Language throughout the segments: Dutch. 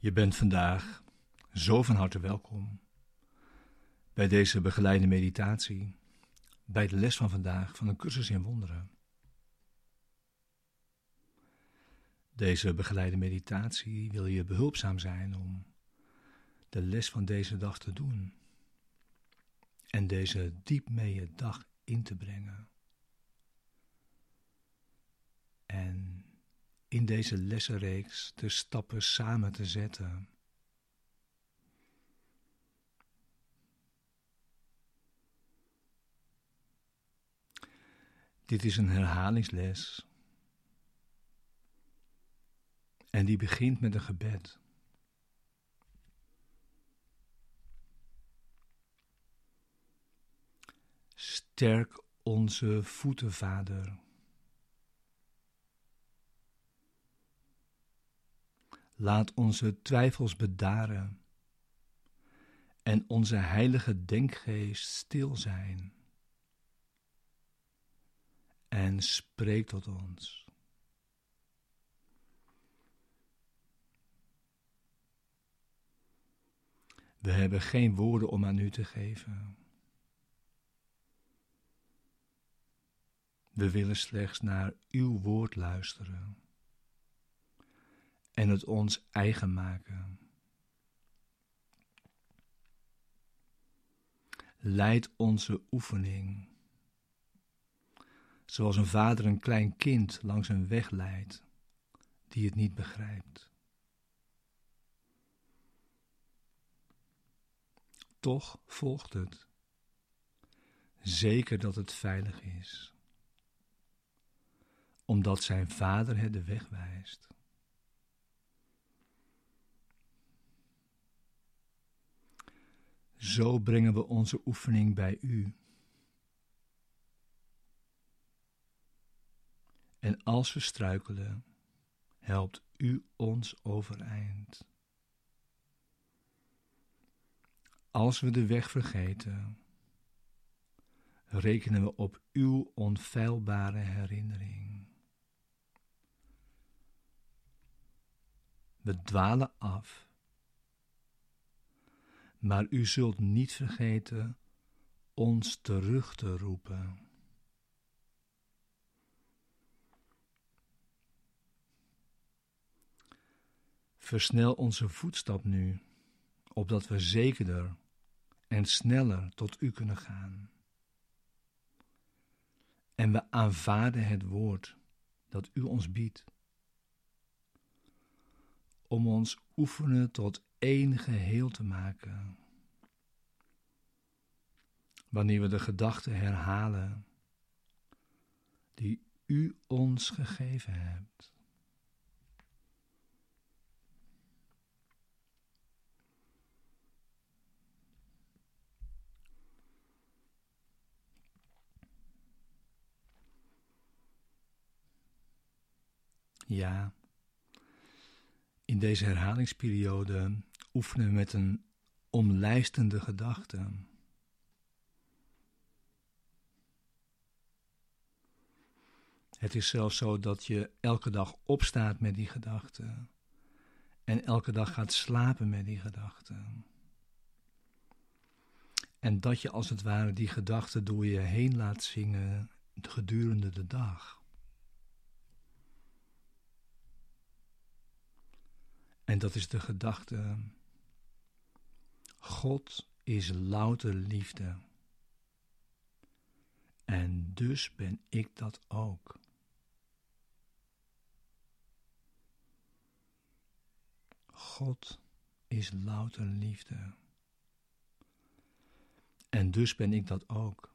Je bent vandaag zo van harte welkom bij deze begeleide meditatie, bij de les van vandaag van een cursus in wonderen. Deze begeleide meditatie wil je behulpzaam zijn om de les van deze dag te doen en deze diep mee je dag in te brengen. In deze lessenreeks de stappen samen te zetten. Dit is een herhalingsles. En die begint met een gebed. Sterk onze voeten, Vader. Laat onze twijfels bedaren en onze heilige denkgeest stil zijn. En spreek tot ons. We hebben geen woorden om aan u te geven. We willen slechts naar uw woord luisteren en het ons eigen maken. Leid onze oefening, zoals een vader een klein kind langs een weg leidt die het niet begrijpt. Toch volgt het, zeker dat het veilig is, omdat zijn vader het de weg wijst. Zo brengen we onze oefening bij u. En als we struikelen, helpt u ons overeind. Als we de weg vergeten, rekenen we op uw onfeilbare herinnering. We dwalen af maar u zult niet vergeten ons terug te roepen. Versnel onze voetstap nu, opdat we zekerder en sneller tot u kunnen gaan. En we aanvaarden het woord dat u ons biedt, om ons oefenen tot één geheel te maken. Wanneer we de gedachten herhalen die u ons gegeven hebt. Ja, in deze herhalingsperiode oefenen met een omlijstende gedachte. Het is zelfs zo dat je elke dag opstaat met die gedachte en elke dag gaat slapen met die gedachte. En dat je als het ware die gedachte door je heen laat zingen gedurende de dag. En dat is de gedachte God is louter liefde. En dus ben ik dat ook. God is louter liefde. En dus ben ik dat ook.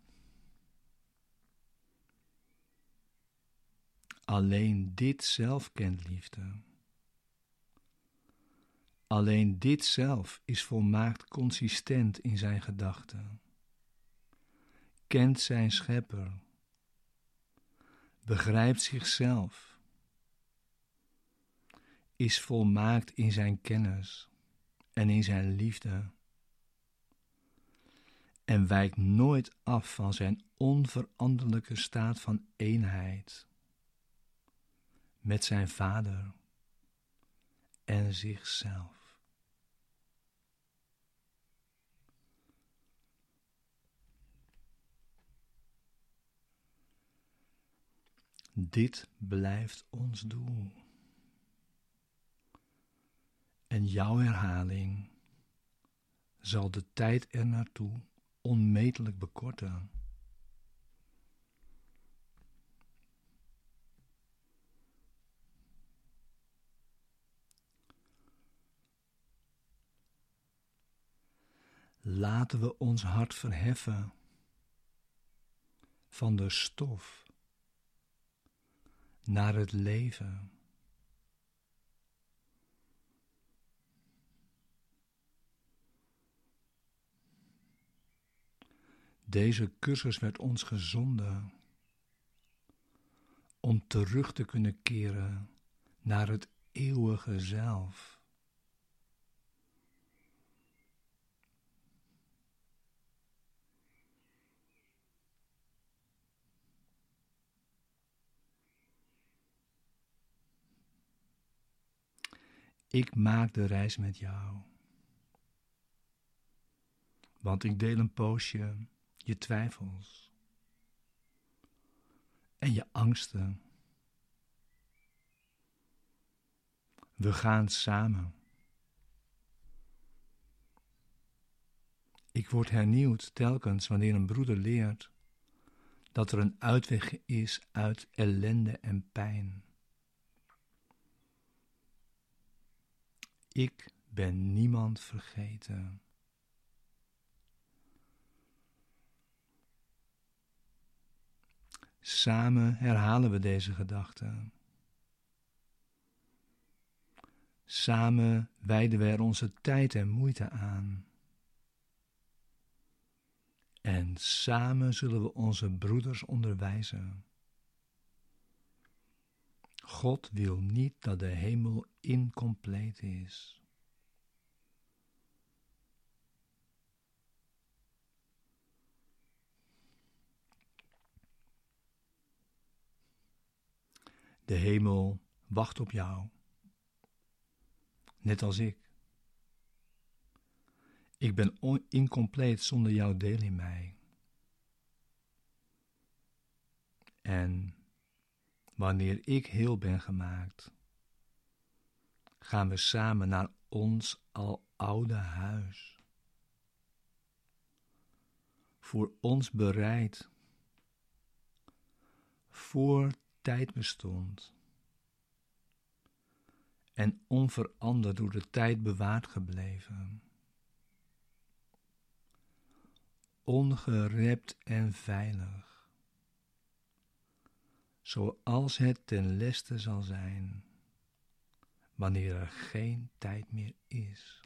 Alleen dit zelf kent liefde. Alleen dit zelf is volmaakt consistent in zijn gedachten, kent zijn schepper, begrijpt zichzelf, is volmaakt in zijn kennis en in zijn liefde. En wijkt nooit af van zijn onveranderlijke staat van eenheid met zijn Vader en zichzelf. Dit blijft ons doel. En jouw herhaling zal de tijd er naartoe onmetelijk bekorten. Laten we ons hart verheffen van de stof naar het leven. Deze cursus werd ons gezonden om terug te kunnen keren naar het eeuwige zelf. Ik maak de reis met jou. Want ik deel een poosje je twijfels en je angsten. We gaan samen. Ik word hernieuwd telkens wanneer een broeder leert dat er een uitweg is uit ellende en pijn. Ik ben niemand vergeten. Samen herhalen we deze gedachten. Samen wijden we er onze tijd en moeite aan. En samen zullen we onze broeders onderwijzen. God wil niet dat de hemel incompleet is. De hemel wacht op jou, net als ik. Ik ben incompleet zonder jouw deel in mij. En wanneer ik heel ben gemaakt, gaan we samen naar ons al oude huis. Voor ons bereid, voor tijd bestond en onveranderd door de tijd bewaard gebleven. Ongerept en veilig, zoals het ten leste zal zijn wanneer er geen tijd meer is.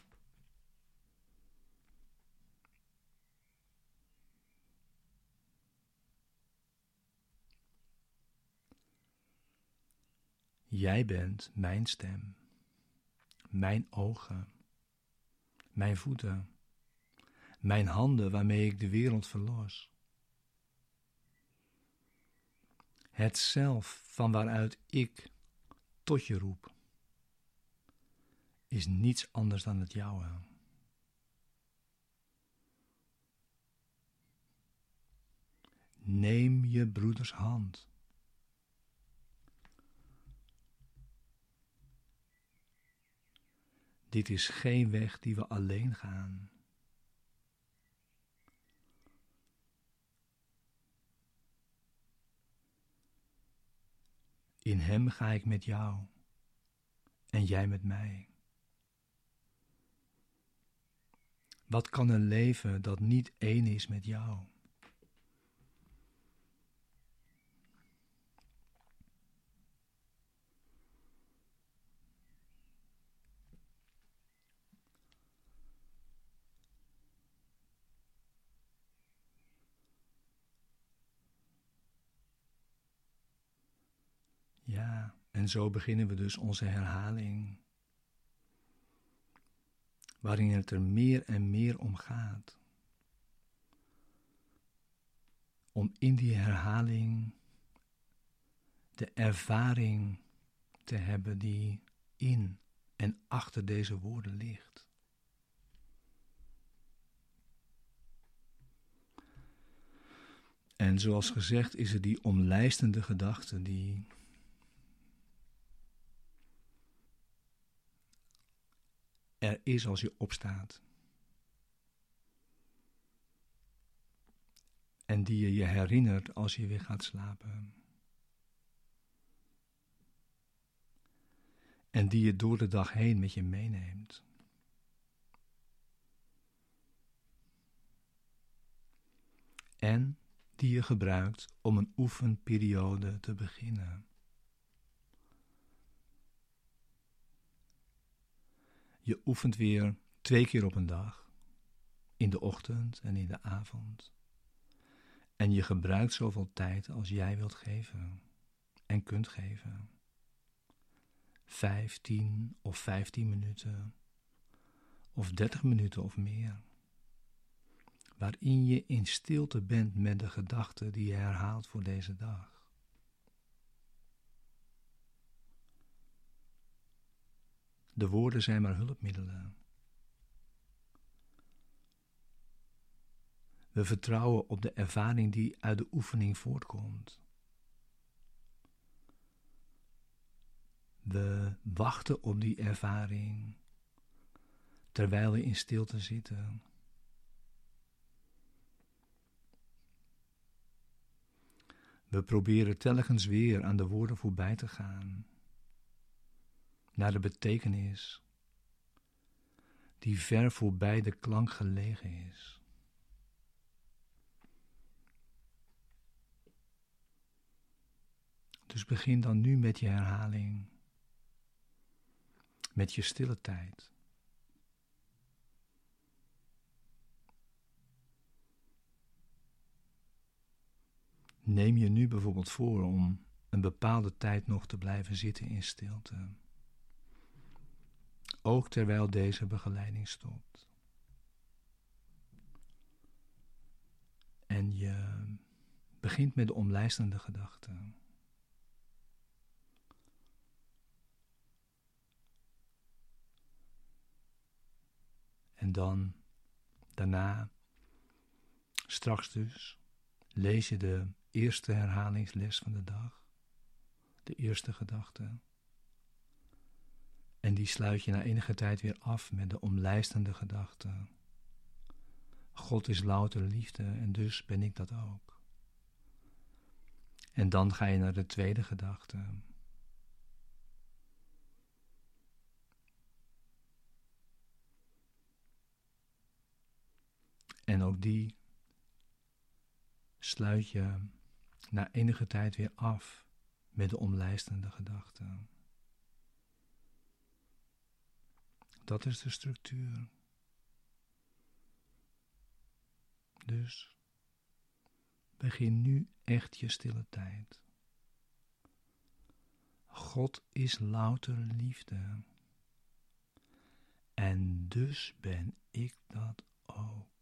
Jij bent mijn stem, mijn ogen, mijn voeten, mijn handen waarmee ik de wereld verlos. Het zelf van waaruit ik tot je roep, is niets anders dan het jouwe. Neem je broeders hand Dit is geen weg die we alleen gaan. In Hem ga ik met jou en jij met mij. Wat kan een leven dat niet één is met jou? Ja, en zo beginnen we dus onze herhaling, waarin het er meer en meer om gaat. Om in die herhaling de ervaring te hebben die in en achter deze woorden ligt. En zoals gezegd is er die omlijstende gedachte die er is als je opstaat. En die je je herinnert als je weer gaat slapen. En die je door de dag heen met je meeneemt. En die je gebruikt om een oefenperiode te beginnen. Je oefent weer twee keer op een dag, in de ochtend en in de avond. En je gebruikt zoveel tijd als jij wilt geven en kunt geven. Vijftien of vijftien minuten, of dertig minuten of meer. Waarin je in stilte bent met de gedachten die je herhaalt voor deze dag. De woorden zijn maar hulpmiddelen. We vertrouwen op de ervaring die uit de oefening voortkomt. We wachten op die ervaring terwijl we in stilte zitten. We proberen telkens weer aan de woorden voorbij te gaan naar de betekenis die ver voorbij de klank gelegen is. Dus begin dan nu met je herhaling, met je stille tijd. Neem je nu bijvoorbeeld voor om een bepaalde tijd nog te blijven zitten in stilte ook terwijl deze begeleiding stopt. En je begint met de omlijstende gedachten. En dan, daarna, straks dus, lees je de eerste herhalingsles van de dag, de eerste gedachte. En die sluit je na enige tijd weer af met de omlijstende gedachte. God is louter liefde en dus ben ik dat ook. En dan ga je naar de tweede gedachte. En ook die sluit je na enige tijd weer af met de omlijstende gedachte. Dat is de structuur. Dus begin nu echt je stille tijd. God is louter liefde. En dus ben ik dat ook.